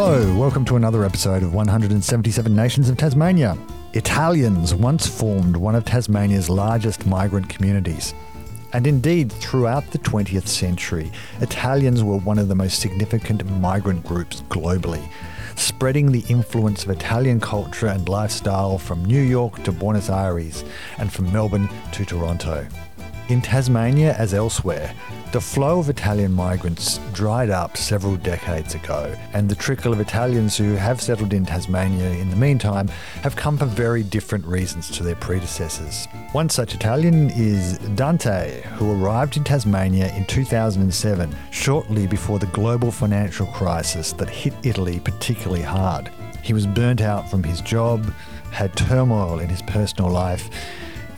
Hello, welcome to another episode of 177 Nations of Tasmania. Italians once formed one of Tasmania's largest migrant communities. And indeed, throughout the 20th century, Italians were one of the most significant migrant groups globally, spreading the influence of Italian culture and lifestyle from New York to Buenos Aires and from Melbourne to Toronto. In Tasmania, as elsewhere, the flow of Italian migrants dried up several decades ago, and the trickle of Italians who have settled in Tasmania in the meantime have come for very different reasons to their predecessors. One such Italian is Dante, who arrived in Tasmania in 2007, shortly before the global financial crisis that hit Italy particularly hard. He was burnt out from his job, had turmoil in his personal life,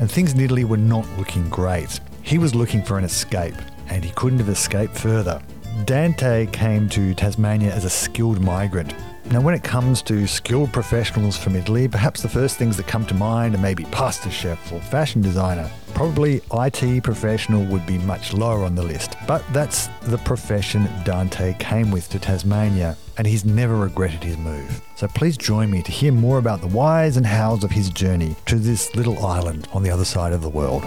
and things in Italy were not looking great. He was looking for an escape, and he couldn't have escaped further. Dante came to Tasmania as a skilled migrant. Now, when it comes to skilled professionals from Italy, perhaps the first things that come to mind are maybe pasta chef or fashion designer. Probably IT professional would be much lower on the list, but that's the profession Dante came with to Tasmania, and he's never regretted his move. So please join me to hear more about the whys and hows of his journey to this little island on the other side of the world.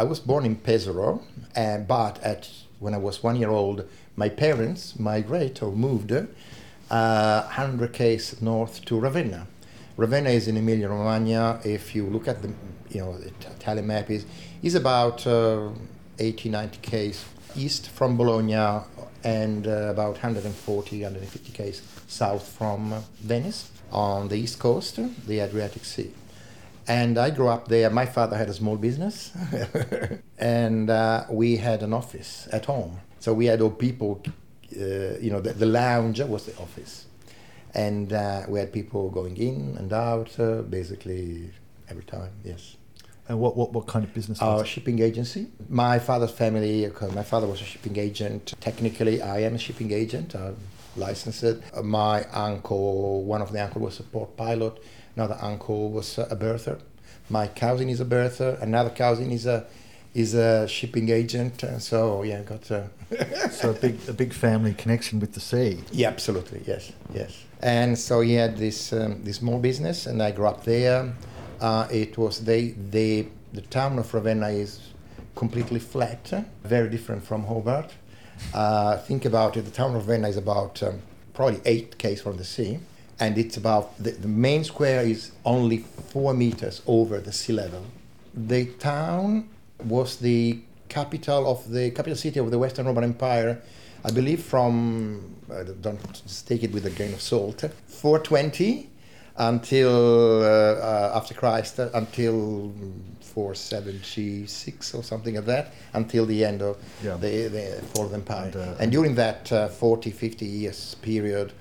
I was born in Pesaro, uh, but at when I was one year old, my parents migrated or moved uh, 100 k's north to Ravenna. Ravenna is in Emilia Romagna. If you look at the you know the Italian map, is is about uh, 80 90 k's east from Bologna and uh, about 140 150 k's south from Venice on the east coast, the Adriatic Sea and I grew up there. My father had a small business, and uh, we had an office at home. So we had all people, uh, you know, the, the, lounge was the office, and uh, we had people going in and out uh, basically every time. Yes. And what, what, what kind of business? Our shipping agency. My father's family. My father was a shipping agent. Technically, I am a shipping agent. I'm licensed. My uncle, one of the uncle was a port pilot Another uncle was a berther. My cousin is a berther. Another cousin is a is a shipping agent. So yeah, got a so a big a big family connection with the sea. Yeah, absolutely. Yes, yes. And so he had this um, this small business, and I grew up there. Uh, it was they they the town of Ravenna is completely flat, very different from Hobart. Uh, think about it. The town of Ravenna is about um, probably eight k's from the sea and it's about the, the main square is only four meters over the sea level. The town was the capital of the capital city of the Western Roman Empire, I believe from, uh, don't take it with a grain of salt, 420 until uh, uh, after Christ, uh, until 476 or something like that, until the end of yeah. the, the Fourth Empire. And, uh, and during that uh, 40, 50 years period,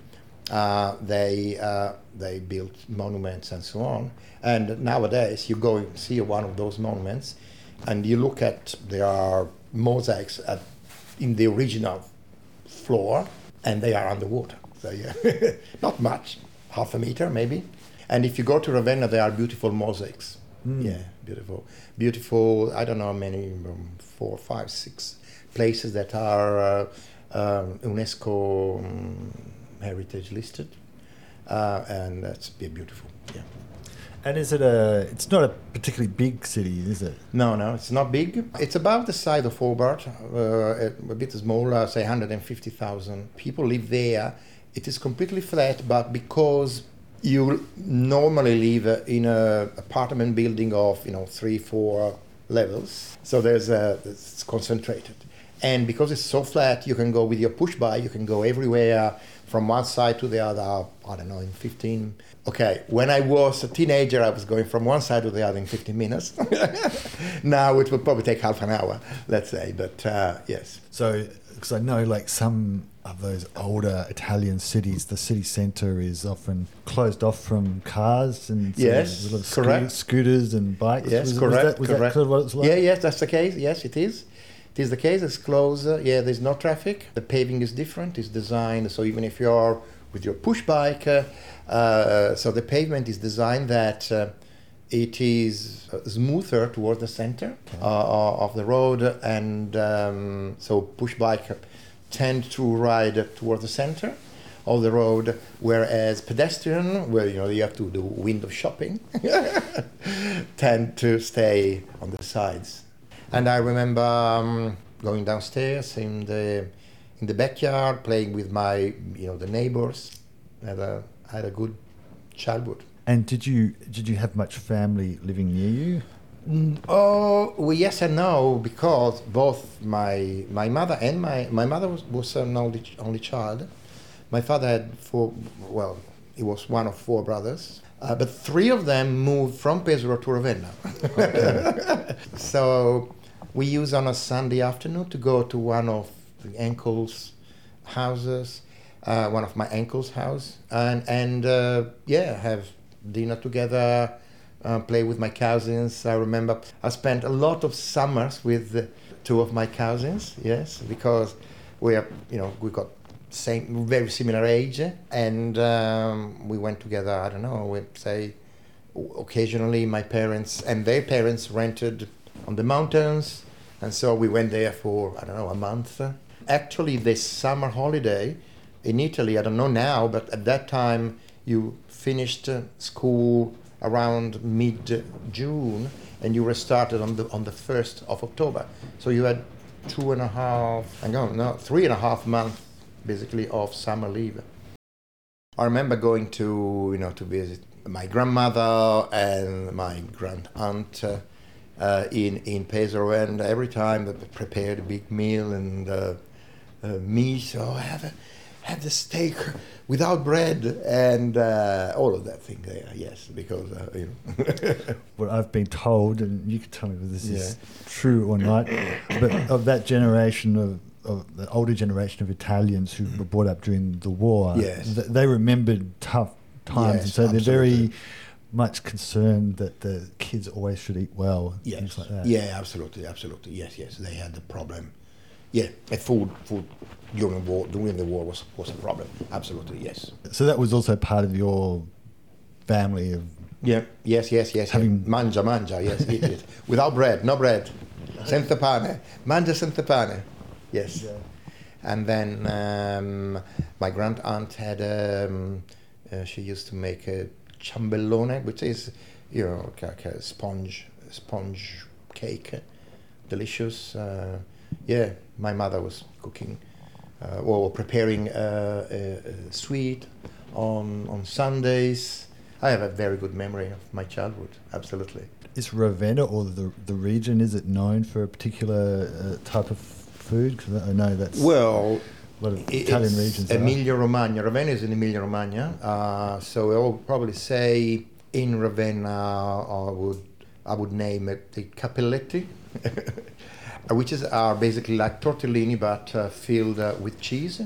uh, they uh, they built monuments and so on. And nowadays, you go and see one of those monuments, and you look at there are mosaics at, in the original floor, and they are underwater. So yeah, not much, half a meter maybe. And if you go to Ravenna, there are beautiful mosaics. Mm. Yeah, beautiful, beautiful. I don't know how many, um, four, five, six places that are uh, um, UNESCO. Um, heritage listed, uh, and that's beautiful. Yeah. And is it a? It's not a particularly big city, is it? No, no, it's not big. It's about the size of Hobart, uh, a bit smaller, say 150,000 people live there. It is completely flat, but because you normally live in an apartment building of you know three, four levels, so there's a it's concentrated. And because it's so flat, you can go with your push bike. You can go everywhere from one side to the other, I don't know, in 15. Okay, when I was a teenager, I was going from one side to the other in 15 minutes. now it would probably take half an hour, let's say, but uh, yes. So, because I know like some of those older Italian cities, the city centre is often closed off from cars and yes, correct. scooters and bikes. Yes, was, correct. Was that, was correct. That what it's like? Yeah, yes, that's the case. Yes, it is. It is the case. It's closed. Yeah, there's no traffic. The paving is different. It's designed so even if you're with your push bike, uh, uh, so the pavement is designed that uh, it is uh, smoother towards the center uh, of the road, and um, so push bike tend to ride towards the center of the road, whereas pedestrian, where you know you have to do window shopping, tend to stay on the sides. And I remember um, going downstairs in the in the backyard, playing with my you know the neighbors. Had a had a good childhood. And did you did you have much family living near you? Mm, Oh, well, yes and no, because both my my mother and my my mother was, was an only only child. My father had four. Well, he was one of four brothers, uh, but three of them moved from Pesaro to Ravenna. so we used on a Sunday afternoon to go to one of the uncle's houses, uh, one of my uncle's house, and and uh, yeah, have dinner together, uh, play with my cousins. I remember I spent a lot of summers with two of my cousins. Yes, because we are you know we got same very similar age, and um, we went together. I don't know, we say occasionally my parents and their parents rented on the mountains and so we went there for i don't know a month actually this summer holiday in italy i don't know now but at that time you finished uh, school around mid june and you restarted on the on the 1st of october so you had two and a half hang on no three and a half months basically of summer leave I remember going to you know to visit my grandmother and my grand aunt uh, uh, in in Pesaro, and every time they prepared a big meal and uh, uh. Oh, have a, have the steak without bread and uh, all of that thing there. Yes, because uh, you know. What I've been told, and you can tell me whether this is true or not, but of that generation of, of the older generation of Italians who were brought up during the war, Yes. th- they remembered tough times, and Yes, so they're very much concerned that the kids always should eat well, and Yes. things like that. Yeah, absolutely, absolutely. Yes, yes. They had the problem. Yeah, and food, food during war during the war was was a problem. Absolutely, yes. So that was also part of your family of Yeah. Yes, yes, yes. Having- yeah. Mangia, mangia. Yes, eat it. Without bread, no bread. Senza pane. Mangia senza pane. Yes. And then um, my grand aunt had. Um, uh, she used to make a ciambellone, which is, you know, like a sponge, sponge cake, delicious. Uh, yeah, my mother was cooking uh, or preparing uh, a, a sweet on on Sundays. I have a very good memory of my childhood. Absolutely. Is Ravenna or the the region is it known for a particular uh, type of food? Because I know that's Well, a lot of Italian regions. Emilia Romagna. Ravenna is in Emilia Romagna. Uh, so I will probably say in Ravenna, I would I would name it the cappelletti, which is are basically like tortellini but uh, filled uh, with cheese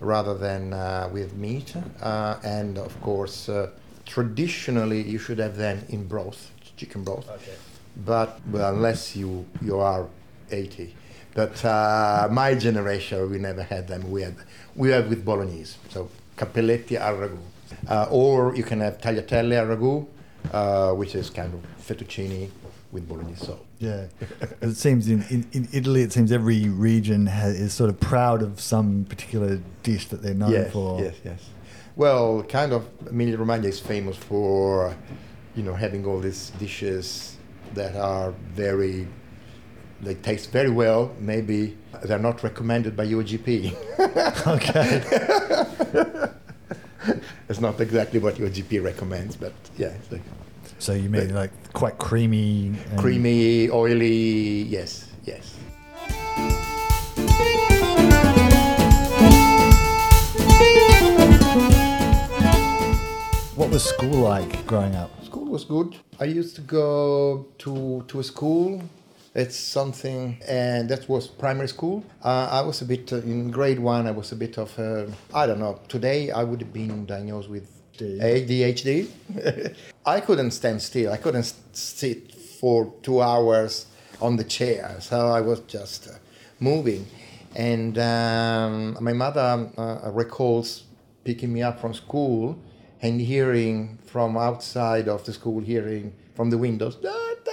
rather than uh, with meat. Uh, and of course, uh, traditionally you should have them in broth, chicken broth. Okay. But well, unless you you are 80. But uh, my generation, we never had them. We had we had with bolognese, so cappelletti al ragu, uh, or you can have tagliatelle al ragu, uh, which is kind of fettuccine with bolognese sauce. Yeah, it seems in, in, in Italy, it seems every region has, is sort of proud of some particular dish that they're known yes, for. yes, yes. Well, kind of Emilia Romagna is famous for, you know, having all these dishes that are very, they taste very well. Maybe they're not recommended by your GP. Okay. it's not exactly what your GP recommends, but yeah, it's like So you mean like quite creamy? Creamy, oily. Yes, yes. What was school like growing up? School was good. I used to go to to a school. It's something, and that was primary school. Uh, I was a bit uh, in grade one. I was a bit of I don't know. Today I would have been diagnosed with ADHD. I couldn't stand still. I couldn't sit for two hours on the chair. So I was just uh, moving. And um, my mother uh, recalls picking me up from school and hearing from outside of the school, hearing from the windows. Da, da,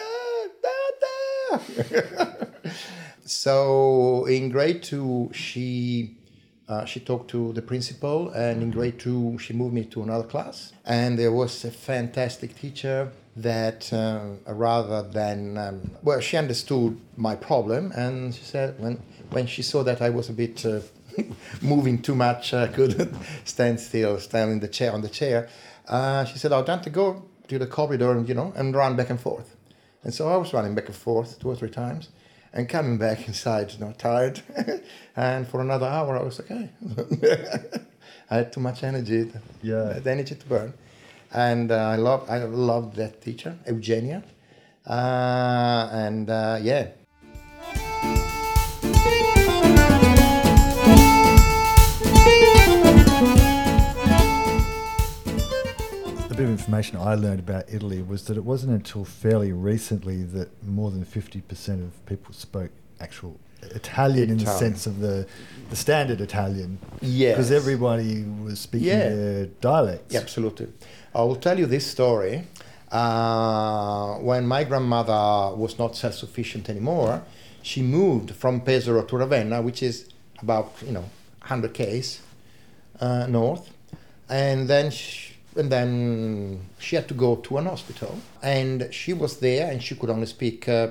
da, da. so in grade two, she uh, she talked to the principal, and in grade two, she moved me to another class. And there was a fantastic teacher that, uh, rather than, um, well, she understood my problem, and she said when when she saw that I was a bit uh, moving too much, I couldn't stand still, stand in the chair on the chair. Uh, she said, "Oh, Dante, go to the corridor and you know and run back and forth." And so I was running back and forth two or three times and coming back inside, you know, tired. and for another hour, I was okay. I had too much energy, Yeah. the energy to burn. And uh, I love, I loved that teacher, Eugenia. Uh, and uh, yeah, of information I learned about Italy was that it wasn't until fairly recently that more than 50% of people spoke actual Italian, in the sense of the, the standard Italian. Yes. Because everybody was speaking Yeah. their dialects. Yeah, absolutely. I will tell you this story. Uh, when my grandmother was not self-sufficient anymore, she moved from Pesaro to Ravenna, which is about you know 100 k's uh, north, and then she, and then she had to go to an hospital, and she was there, and she could only speak. Uh,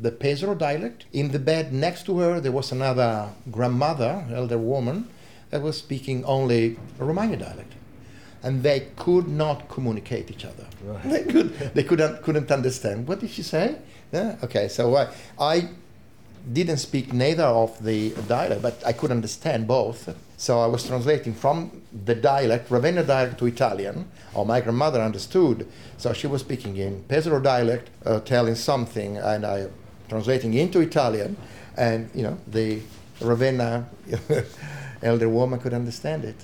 the Pesaro dialect. In the bed next to her, there was another grandmother, elder woman, that was speaking only Romagna dialect. And they could not communicate each other. Right. They, could, they couldn't, couldn't understand. What did she say? Yeah? Okay, so I, I didn't speak neither of the dialect, but I could understand both. So I was translating from the dialect, Ravenna dialect to Italian, or my grandmother understood. So she was speaking in Pesaro dialect, uh, telling something, and I translating into Italian, and you know the Ravenna elder woman could understand it.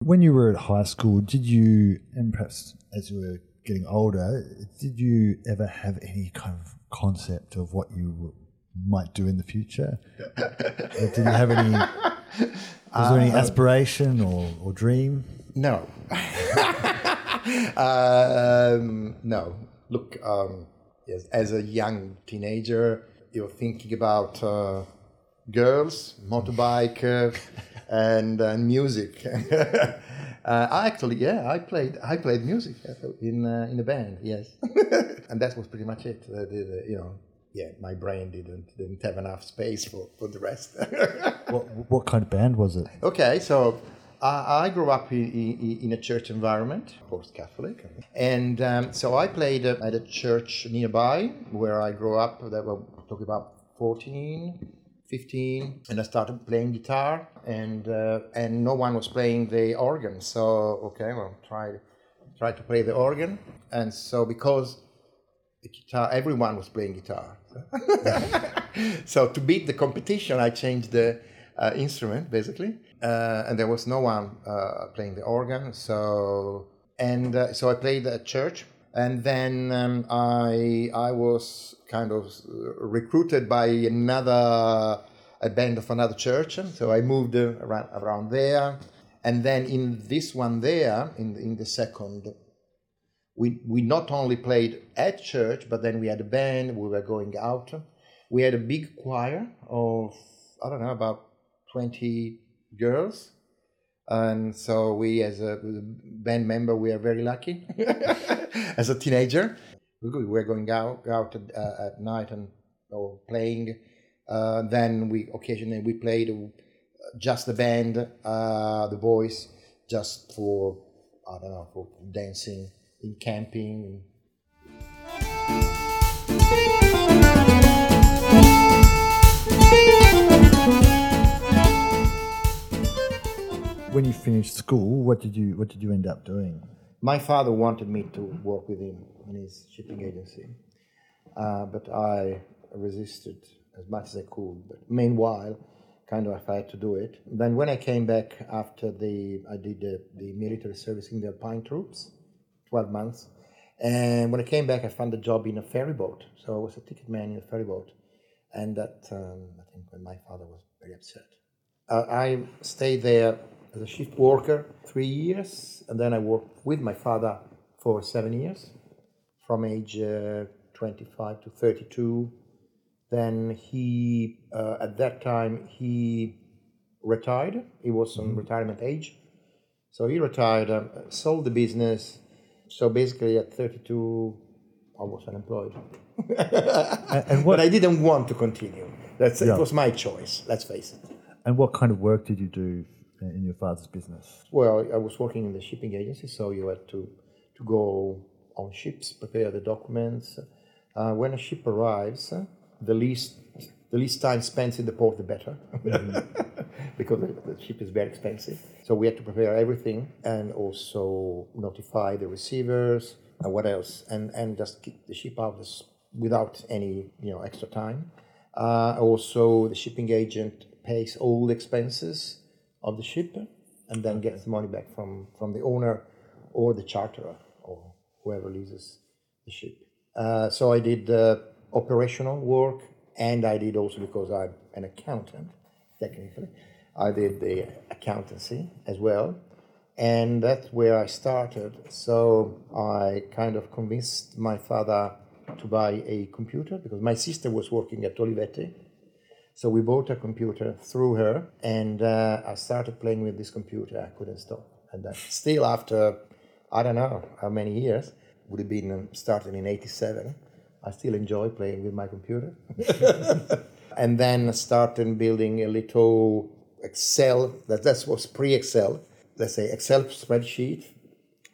When you were at high school, did you, and perhaps as you were getting older, did you ever have any kind of concept of what you might do in the future? Did you have any, was there any aspiration or, or dream? No. um, no. Look, um, yes, as a young teenager, you're thinking about uh, girls, motorbike, uh, and, and music. uh, I actually, yeah, I played, I played music in uh, in a band, yes, and that was pretty much it. Uh, you know, yeah, my brain didn't didn't have enough space for, for the rest. What, what kind of band was it? Okay, so I, I grew up in, in, in a church environment, of course, Catholic, and um, so I played at a church nearby where I grew up. That were talking about 14, 15, and I started playing guitar, and uh, and no one was playing the organ. So okay, well, try try to play the organ, and so because guitar, everyone was playing guitar. so to beat the competition, I changed the uh, instrument basically, uh, and there was no one uh, playing the organ. So and uh, so I played at church, and then um, I I was kind of recruited by another a band of another church, so I moved uh, around, around there, and then in this one there, in in the second we, we not only played at church, but then we had a band, we were going out. We had a big choir of, I don't know, about 20 girls. And so we, as a, band member, we are very lucky. as a teenager, we were going out, out at, uh, at night and or playing. Uh, then we occasionally we played just the band, uh, the boys, just for I don't know for dancing in camping. When you finished school, what did you what did you end up doing? My father wanted me to work with him in his shipping agency, uh, but I resisted as much as I could. But meanwhile, kind of I had to do it. Then when I came back after the I did the, the military service in the Alpine troops, twelve months, and when I came back, I found a job in a ferry boat. So I was a ticket man in a ferry boat, and that um, I think when my father was very upset. Uh, I stayed there as a shift worker three years, and then I worked with my father for seven years. from age uh, 25 to 32. Then he, uh, at that time, he retired. He was on retirement age. So he retired, um, sold the business. So basically, at 32, I was unemployed. And, and what But I didn't want to continue. That's, Yeah. It was my choice, let's face it. and what kind of work did you do in your father's business? Well, I was working in the shipping agency, so you had to, to go on ships, prepare the documents. Uh, when a ship arrives, the least the least time spent in the port, the better, because the, ship is very expensive. So we had to prepare everything and also notify the receivers and what else, and and just keep the ship out without any you know extra time. Uh, also, the shipping agent pays all the expenses of the ship and then gets the money back from, from the owner or the charterer or whoever leases the ship. Uh, so I did uh, operational work and I did also because I'm an accountant, technically, I did the accountancy as well. And that's where I started. So I kind of convinced my father to buy a computer because my sister was working at Olivetti. So we bought a computer through her, and uh, I started playing with this computer. I couldn't stop. And then still after, I don't know how many years, would have been um, started in 87, I still enjoy playing with my computer. and then started building a little Excel, that, that was pre-Excel, let's say Excel spreadsheet,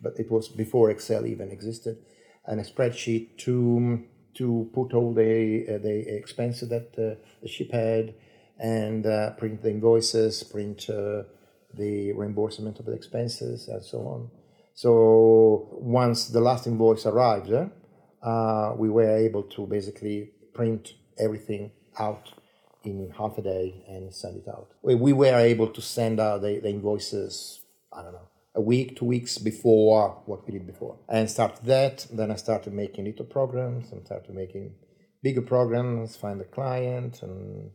but it was before Excel even existed, and a spreadsheet to to put all the uh, the expenses that uh, the ship had, and uh, print the invoices, print uh, the reimbursement of the expenses, and so on. So once the last invoice arrived, uh, we were able to basically print everything out in half a day and send it out. We, we were able to send out the, the invoices, I don't know, a week, two weeks before what we did before. And started that. Then I started making little programs and started making bigger programs, find a client, and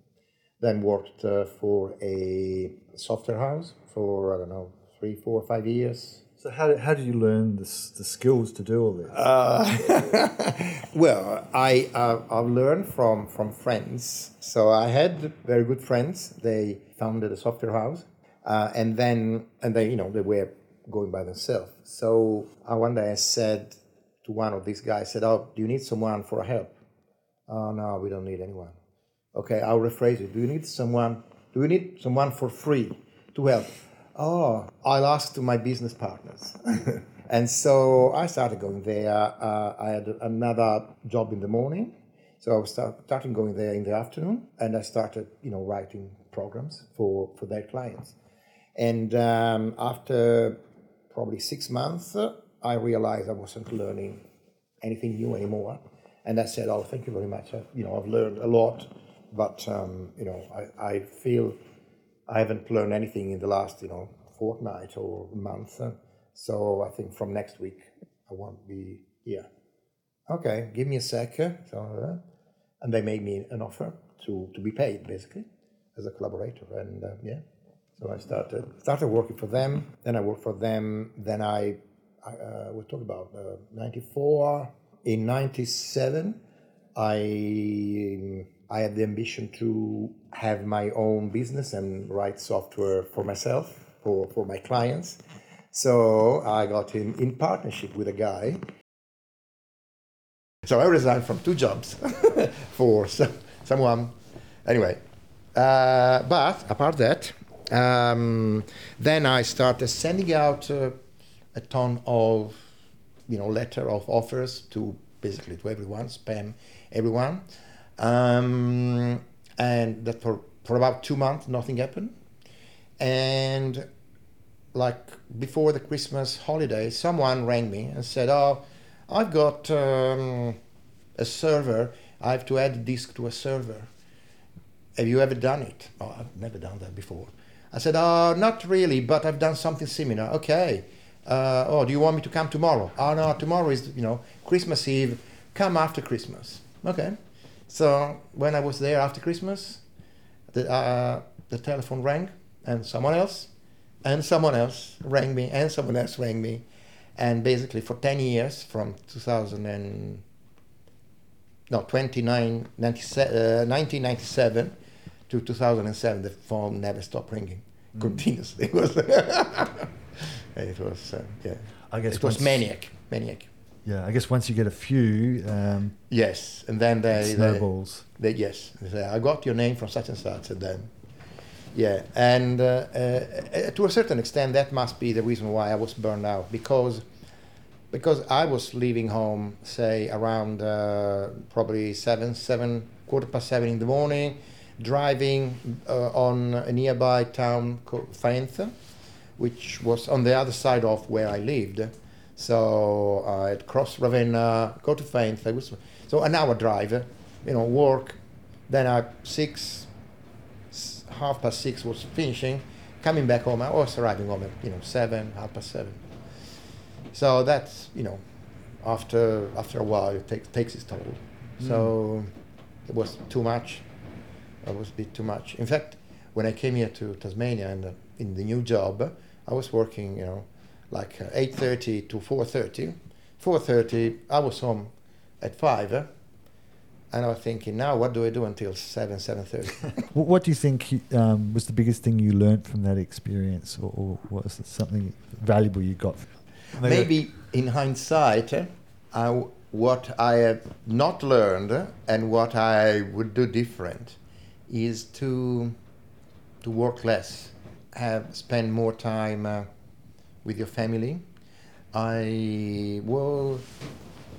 then worked uh, for a software house for, I don't know, three, four, five years. So how how did you learn the, the skills to do all this? Well, I uh, I've learned from from friends. So I had very good friends. They founded a software house, uh, and then and they you know they were going by themselves. So uh, one day I said to one of these guys, I said, "Oh, do you need someone for help?" Oh no, we don't need anyone. Okay, I'll rephrase it. Do you need someone? Do you need someone for free to help? Oh, I'll ask to my business partners. and so I started going there. Uh, I had another job in the morning, so I was start, starting going there in the afternoon, and I started, you know, writing programs for for their clients. And um, after probably six months, I realized I wasn't learning anything new anymore. And I said, "Oh, thank you very much. I, you know, I've learned a lot, but um, you know, I, I feel I haven't learned anything in the last, you know, fortnight or month. uh, So I think from next week I won't be here. Okay, give me a sec. uh, So, uh, and they made me an offer to, to be paid basically as a collaborator, and uh, yeah. So I started started working for them. Then I worked for them. Then I, I uh, we talk about uh, '94. In '97, I I had the ambition to have my own business and write software for myself for for my clients. So I got in in partnership with a guy. So I resigned from two jobs for some, someone. Anyway, uh, but apart that, um, then I started sending out uh, a ton of, you know, letter of offers to basically to everyone, spam everyone, um, and that for for about two months nothing happened, and like before the Christmas holiday, someone rang me and said, "Oh, I've got um, a server. I have to add a disk to a server. Have you ever done it? Oh, I've never done that before. I said, oh, not really, but I've done something similar. Okay. Uh, oh, do you want me to come tomorrow? Oh, no, tomorrow is, you know, Christmas Eve. Come after Christmas. Okay. So when I was there after Christmas, the, uh, the telephone rang and someone else and someone else rang me and someone else rang me. and basically for 10 years from 2000 and no 29 97, uh, 1997 to 2007 the phone never stopped ringing Mm. continuously it was it was uh, yeah I guess it was maniac maniac Yeah, I guess once you get a few, um, yes and then they, they snowballs. They, yes, they say, I got your name from such and such, and then, yeah, and uh, uh, to a certain extent, that must be the reason why I was burned out because, because I was leaving home, say around uh, probably seven, seven, quarter past seven in the morning, driving uh, on a nearby town called Faenza, which was on the other side of where I lived. So uh, I'd cross Ravenna, go to was so an hour drive, eh, you know, work. Then at six, half past six was finishing, coming back home. I was arriving home at you know seven, half past seven. So that's you know, after after a while it takes takes its toll. Hmm. So it was too much. It was a bit too much. In fact, when I came here to Tasmania and uh, in the new job, I was working you know, like uh, eight thirty to four thirty. Four thirty, I was home at five. uh, and I was thinking, now what do I do until seven, seven thirty? What do you think um, was the biggest thing you learned from that experience, or, or was it something valuable you got? Maybe in hindsight, uh, I w what I have not learned uh, and what I would do different is to to work less, have spend more time uh, with your family. I well,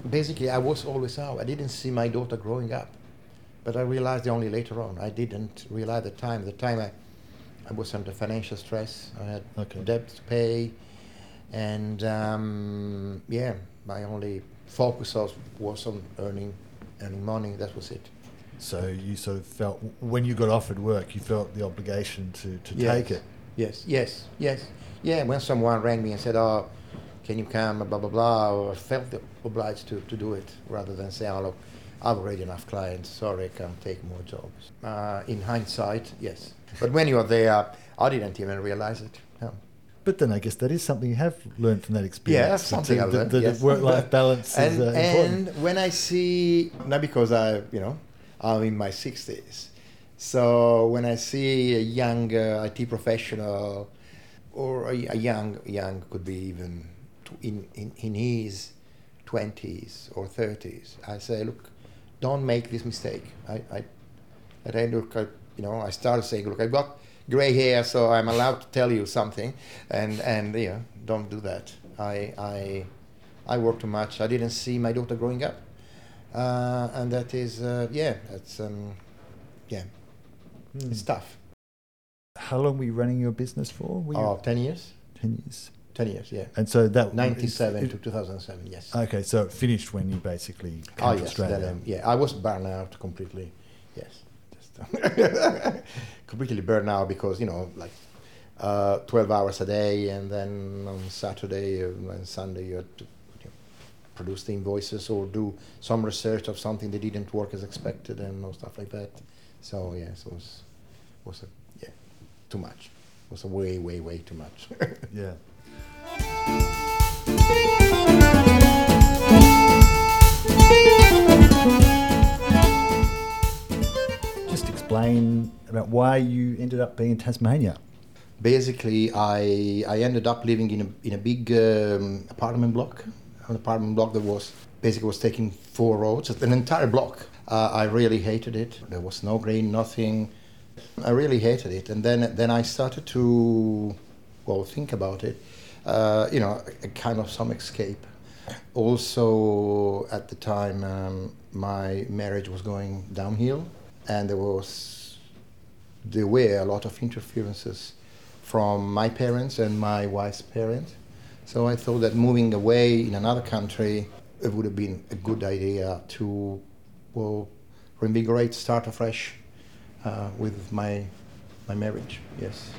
basically I was always out. I didn't see my daughter growing up, but I realized only later on. I didn't realize the time. The time I, I was under financial stress. I had Okay. debt to pay, and um, yeah, my only focus was, was on earning earning money. That was it. So you sort of felt when you got offered work, you felt the obligation to, to Yes. take it. Yes, yes, yes. Yeah, when someone rang me and said, "Oh, can you come?" Blah blah blah, I felt obliged to, to do it rather than say, "Oh, look, I've already enough clients. Sorry, I can't take more jobs." Uh, in hindsight, yes. But when you are there, I didn't even realize it. No. But then I guess that is something you have learned from that experience. Yeah, that's something I've learned, that yes. work-life balance and, is uh, important. and when I see, not because I, you know, I'm in my 60s, so when I see a young uh, IT professional or a, a young, young could be even in, in, in his 20s or 30s, I say, look, don't make this mistake. I, I, I look, I, you know, I started saying, look, I've got gray hair, so I'm allowed to tell you something, and and you know, don't do that. I I I work too much. I didn't see my daughter growing up, uh, and that is uh, yeah, that's um, yeah, Hmm. it's tough. How long were you running your business for? Were Oh, 10 years, 10 years. 10 years, yeah. And so that 97 it- to 2007, yes. Okay, so it finished when you basically came oh to yes, Australia. then, um, yeah. I was burned out completely. Yes, just completely burned out because you know like uh, 12 hours a day, and then on Saturday uh, and Sunday you had to you know, produce the invoices or do some research of something that didn't work as expected and stuff like that. So yes, it was was a, yeah too much. It was a way way way too much. yeah. Just explain about why you ended up being in Tasmania. basically I I ended up living in a in a big um, apartment block, an apartment block that was basically was taking four roads, an entire block. Uh, I really hated it. There was no green, nothing. I really hated it, and then then I started to well think about it. Uh, you know, a kind of some escape. Also, at the time, um, my marriage was going downhill, and there was there were a lot of interferences from my parents and my wife's parents. So I thought that moving away in another country it would have been a good idea to, well, reinvigorate, start afresh uh, with my my marriage. Yes.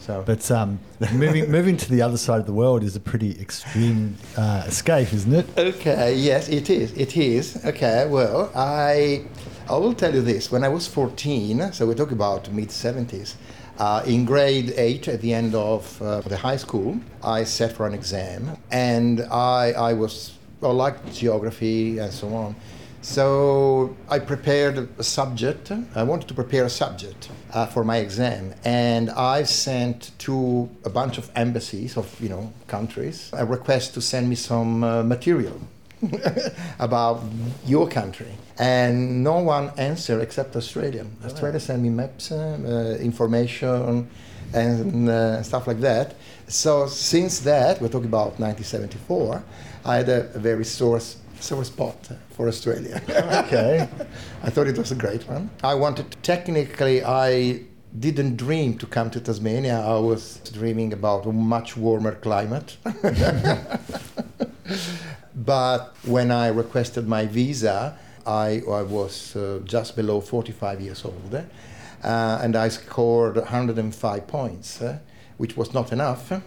So. But um, moving moving to the other side of the world is a pretty extreme uh, escape, isn't it? Okay, yes, it is. It is. Okay, well, I I will tell you this. When I was 14, so we're talking about mid 70s, Uh, in grade eight, at the end of uh, the high school, I sat for an exam, and I, I was I liked geography and so on. So I prepared a subject. I wanted to prepare a subject uh, for my exam, and I sent to a bunch of embassies of you know countries a request to send me some uh, material about your country. And no one answered except Australia. Australia sent me maps, uh, information, and uh, stuff like that. So since that, we're talking about 1974, I had a, very sore, sore spot for Australia. Okay. I thought it was a great one. I wanted, to, technically, I didn't dream to come to Tasmania. I was dreaming about a much warmer climate. but when I requested my visa, I, I was uh, just below 45 years old, uh, and I scored 105 points. Uh, which was not enough. Uh,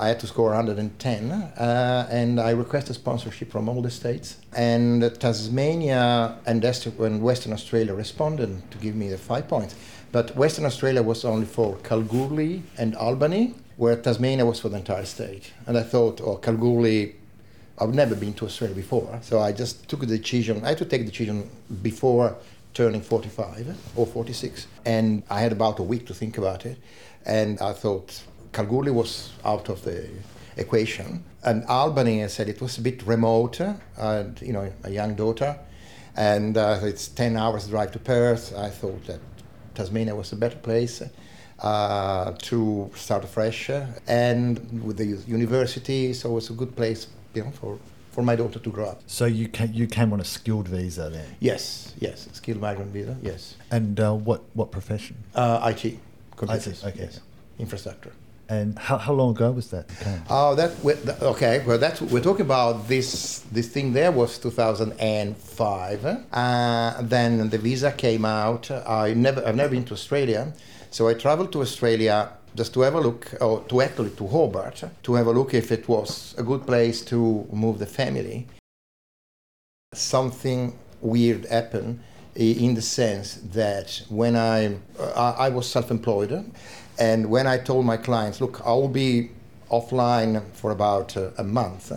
I had to score 110, uh, and I requested sponsorship from all the states. And Tasmania and Western Australia responded to give me the five points. But Western Australia was only for Kalgoorlie and Albany, where Tasmania was for the entire state. And I thought, oh, Kalgoorlie I've never been to Australia before, so I just took the decision. I had to take the decision before turning 45 or 46, and I had about a week to think about it. And I thought Kalgoorlie was out of the equation, and Albany I said it was a bit remote. and you know, a young daughter, and uh, it's 10 hours drive to Perth. I thought that Tasmania was a better place. Uh, to start afresh, and with the university, so it's a good place you know, for, for my daughter to grow up. So you came, you came on a skilled visa then? Yes, yes, skilled migrant visa, yes. And uh, what, what profession? Uh, IT, computers, IT, okay. Yes. infrastructure. And how, how long ago was that? Oh, that okay. Well, that's we're talking about this. This thing there was 2005. Uh, then the visa came out. I never, I've never been to Australia, so I traveled to Australia just to have a look, or to actually to Hobart, to have a look if it was a good place to move the family. Something weird happened in the sense that when I, I was self-employed, and when I told my clients, look, I will be offline for about a month,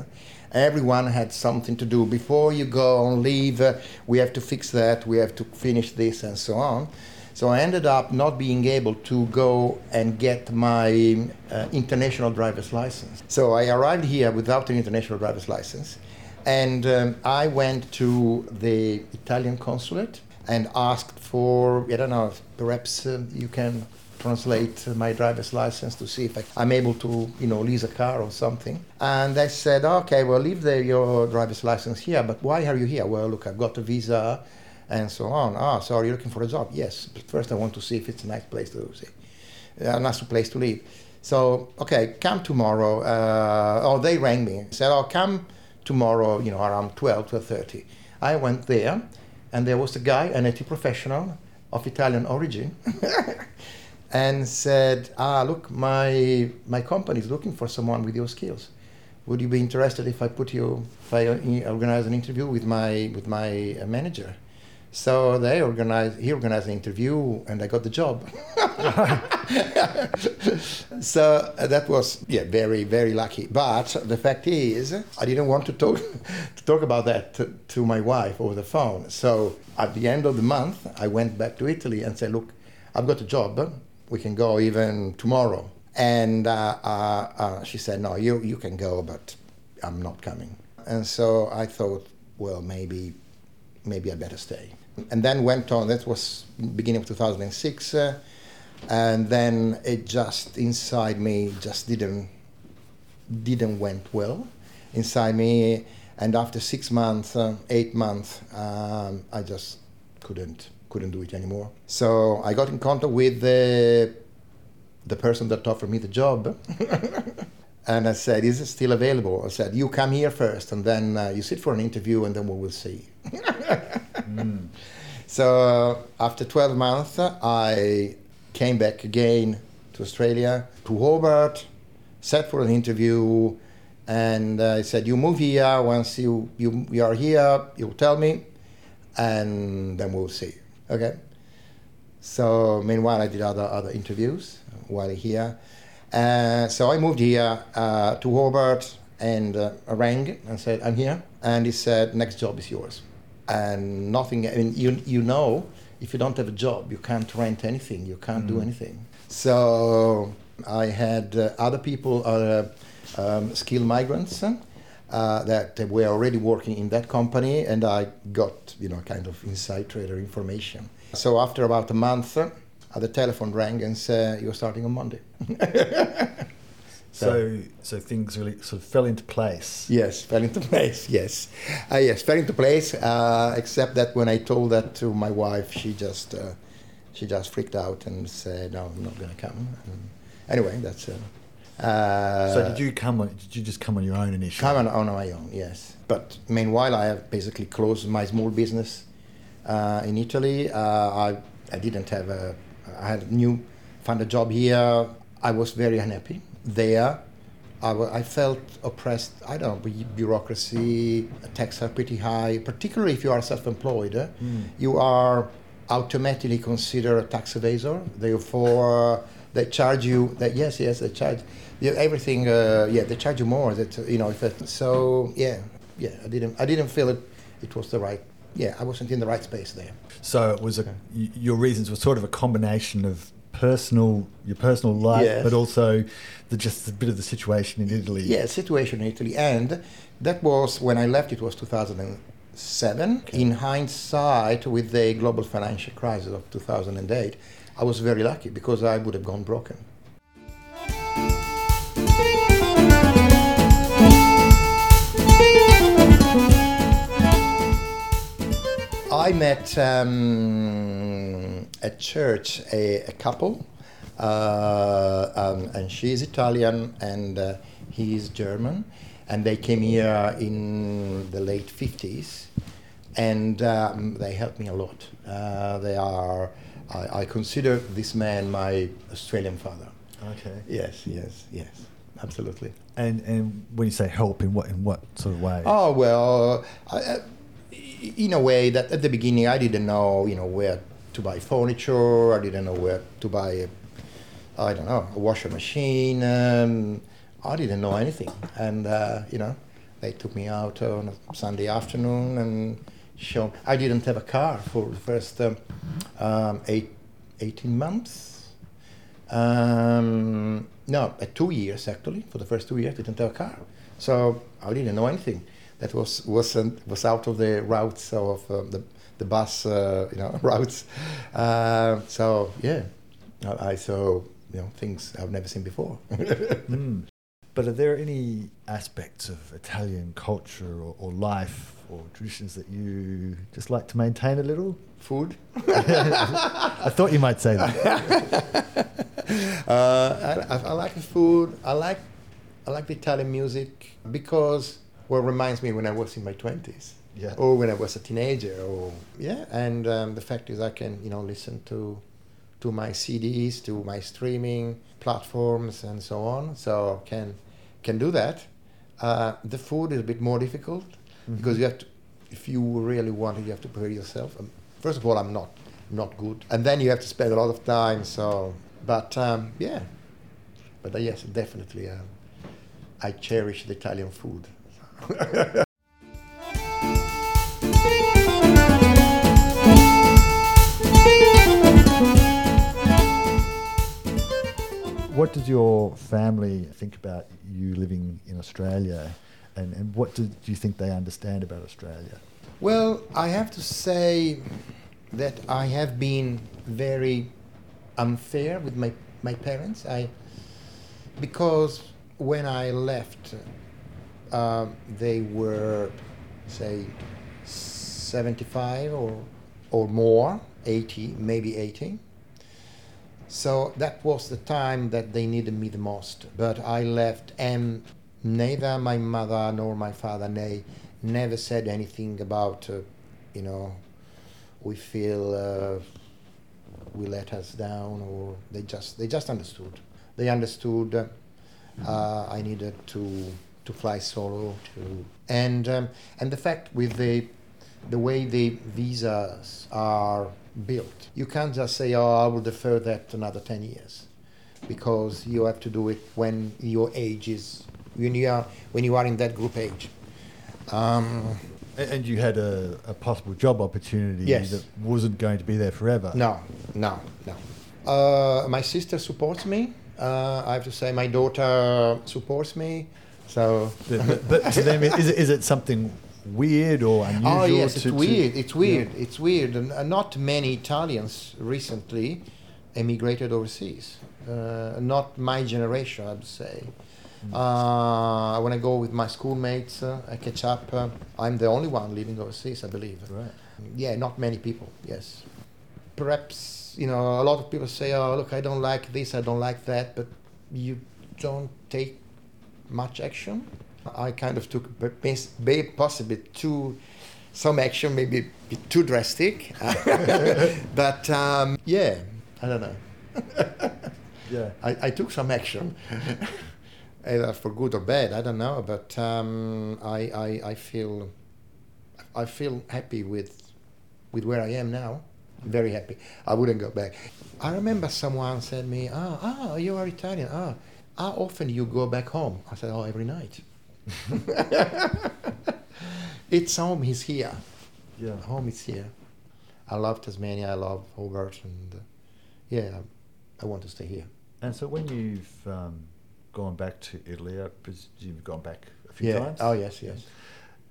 everyone had something to do. Before you go on leave, we have to fix that, we have to finish this, and so on. So I ended up not being able to go and get my uh, international driver's license. So I arrived here without an international driver's license. And um, I went to the Italian consulate and asked for, I don't know, perhaps uh, you can translate my driver's license to see if I, am able to, you know, lease a car or something. And they said, okay, well, leave the, your driver's license here, but why are you here? Well, look, I've got a visa and so on. Ah, so are you looking for a job? Yes. But first, I want to see if it's a nice place to see, a nice place to live. So, okay, come tomorrow. Uh, oh, they rang me. Said, oh, come tomorrow, you know, around 12, 12.30. I went there, and there was a guy, an IT professional of Italian origin, and said, ah, look, my, my company is looking for someone with your skills. Would you be interested if I put you, if I organize an interview with my, with my manager? So they organized, he organized an interview and I got the job. so that was, yeah, very, very lucky. But the fact is, I didn't want to talk, to talk about that to, to my wife over the phone. So at the end of the month, I went back to Italy and said, look, I've got a job. We can go even tomorrow. And uh, uh, uh, she said, no, you, you can go, but I'm not coming. And so I thought, well, maybe, maybe I better stay and then went on. That was beginning of 2006, uh, and then it just inside me just didn't didn't went well inside me. And after six months, uh, eight months, um, I just couldn't couldn't do it anymore. So I got in contact with the the person that offered me the job. and I said, "Is it still available?" I said, "You come here first, and then uh, you sit for an interview, and then we will see." So after 12 months, I came back again to Australia, to Hobart, sat for an interview, and I said, "You move here. Once you you, you are here, you'll tell me, and then we'll see." Okay. So meanwhile, I did other other interviews while here. Uh, so I moved here uh, to Hobart and uh, rang and said, "I'm here," and he said, "Next job is yours." And nothing. I mean, you you know, if you don't have a job, you can't rent anything, you can't do anything. So I had uh, other people, uh, um, skilled migrants. Uh, that were already working in that company, and I got you know kind of inside trader information. So after about a month, uh, the telephone rang and said you're starting on Monday. So, so things really sort of fell into place. Yes, fell into place. Yes, uh, yes, fell into place. Uh, except that when I told that to my wife, she just uh, she just freaked out and said, "No, I'm not going to come." And anyway, that's. Uh, uh, So did you come on? Did you just come on your own initially? Come on, on my own, yes. But meanwhile, I have basically closed my small business uh, in Italy. Uh, I, I didn't have a, I had a new, found a job here. I was very unhappy there. I, felt oppressed. I don't know, bureaucracy, taxes are pretty high, particularly if you are self-employed. eh? You are automatically considered a tax evasor. Therefore, they charge you. That yes, yes, they charge you everything. Uh, yeah, they charge you more. That you know. So, yeah, yeah. I didn't. I didn't feel it. It was the right. Yeah, I wasn't in the right space there. So it was a y- your reasons were sort of a combination of personal your personal life, Yes. but also the just a bit of the situation in Italy. Yeah, situation in Italy, and that was when I left. It was 2007. In hindsight, with the global financial crisis of 2008, I was very lucky because I would have gone broken. I met um, at church a, a couple, uh, um, and she's Italian and uh, he's German, and they came here in the late 50s, and um, they helped me a lot. Uh, they are, I, I consider this man my Australian father. Okay. Yes, yes, yes, absolutely. And and when you say help, in what in what sort of way? Oh well, I, I- in a way that at the beginning I didn't know, you know, where to buy furniture. I didn't know where to buy, a, I don't know, a washer machine. Um, I didn't know anything, and uh, you know, they took me out on a Sunday afternoon and showed. I didn't have a car for the first um, um, eight, 18 months. Um, no, two years actually. For the first two years, I didn't have a car, so I didn't know anything. That was wasn't was out of the routes of uh, the the bus, uh, you know, routes. Uh, so yeah, I, I saw you know things I've never seen before. Mm. But are there any aspects of Italian culture or, or life or traditions that you just like to maintain a little? Food. I thought you might say that. uh, I, I like the food. I like I like the Italian music because well, it reminds me when I was in my twenties. Yeah. Or when I was a teenager. Or yeah. And um, the fact is, I can you know listen to to my CDs, to my streaming platforms, and so on. So can can do that. Uh, the food is a bit more difficult because you have to. If you really want it, you have to prepare yourself. Um, first of all, I'm not not good, and then you have to spend a lot of time. So, but um, yeah, but uh, yes, definitely, um, I cherish the Italian food. What does your family think about you living in Australia? And, and what do, do you think they understand about Australia? Well, I have to say that I have been very unfair with my, my parents. I because when I left, uh, they were say seventy five or or more, eighty, maybe eighty. So that was the time that they needed me the most. But I left, and neither my mother nor my father, they never said anything about, uh, you know, we feel uh, we let us down, or they just they just understood. They understood uh, uh, I needed to to fly solo, to and um, and the fact with the the way the visas are built. You can't just say, oh, I will defer that another 10 years because you have to do it when your age is, when you are, when you are in that group age. Um, And you had a, a possible job opportunity Yes. that wasn't going to be there forever. no, no, no. Uh, my sister supports me. Uh, I have to say, my daughter supports me. So But, but, but to them, is it, is it something weird or unusual? Oh yes, it's weird. It's weird. It's weird, and uh, not many Italians recently emigrated overseas. Uh, not my generation, I would say. Uh, when I go with my schoolmates, uh, I catch up. Uh, I'm the only one living overseas, I believe. Right. Yeah, not many people. Yes, perhaps you know a lot of people say, "Oh, look, I don't like this, I don't like that," but you don't take much action. I kind of took b- bas- ba- possibly too some action, maybe a bit too drastic, but um, yeah, I don't know. Yeah. I, I took some action, either for good or bad. I don't know, but um, I, I I feel I feel happy with with where I am now. Very happy. I wouldn't go back. I remember someone said to me, "Ah, ah, you are Italian. Ah, how often you go back home?" I said, "Oh, every night." it's home. He's here. Yeah. Home is here. I love Tasmania. I love Hobart, and uh, yeah, I want to stay here. And so when you've um, gone back to Italy, I presume you've gone back a few Yeah. times. Oh yes, yes.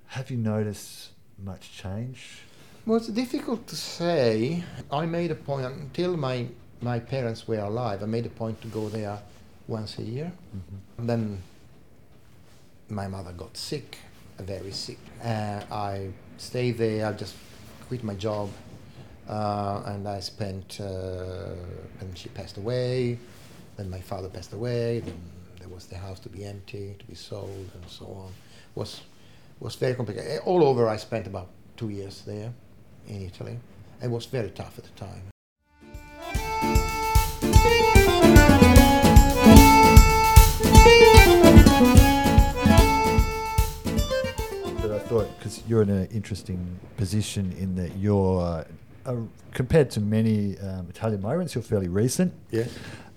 Have you noticed much change? Well, it's difficult to say. I made a point until my my parents were alive. I made a point to go there once a year. Mm-hmm. And then my mother got sick, very sick. Uh, I stayed there. I just quit my job, uh, and I spent. Uh, and she passed away. Then my father passed away. Then there was the house to be empty, to be sold, and so on. was was very complicated. All over, I spent about two years there in Italy. It was very tough at the time. Thought because you're in an interesting position in that you're, uh, uh, compared to many um, Italian migrants, you're fairly recent. Yes.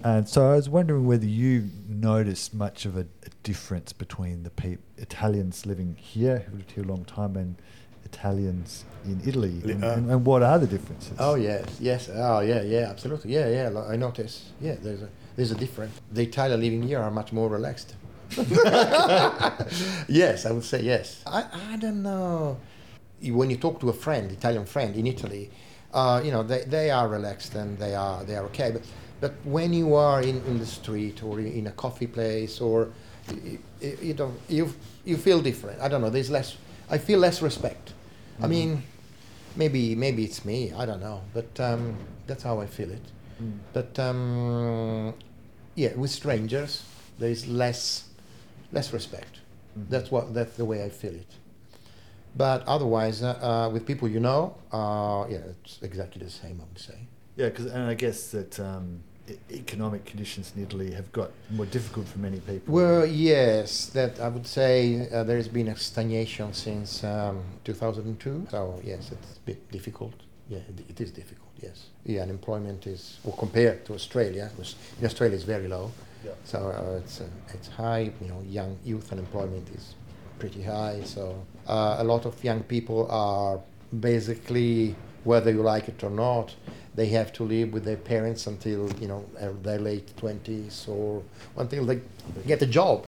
And so I was wondering whether you noticed much of a, a difference between the pe- Italians living here, who've lived here a long time, and Italians in Italy. And, uh, and, and what are the differences? Oh yes, yes. Oh yeah, yeah. Absolutely. Yeah, yeah. I notice. Yeah, there's a there's a difference. The Italian living here are much more relaxed. yes, I would say yes. I, I don't know. When you talk to a friend, Italian friend in Italy, uh, you know they, they are relaxed and they are they are okay. But but when you are in, in the street or in a coffee place or you, you don't you you feel different. I don't know. There's less. I feel less respect. I Mhm. mean, maybe maybe it's me. I don't know. But um, that's how I feel it. Mm. But um, yeah, with strangers, there is less less respect. Mhm. That's what that's the way I feel it. But otherwise, uh, uh, with people you know, uh, yeah, it's exactly the same. I would say. Yeah, because and I guess that um, economic conditions in Italy have got more difficult for many people. Well, yes, that I would say uh, there has been a stagnation since um, 2002. So yes, it's a bit difficult. Yeah, it, is difficult. Yes, yeah, unemployment is, well, compared to Australia, in Australia is very low. So uh, it's uh, it's high. You know, young youth unemployment is pretty high. So uh, a lot of young people are basically, whether you like it or not, they have to live with their parents until you know uh, their late twenties or until they get a job.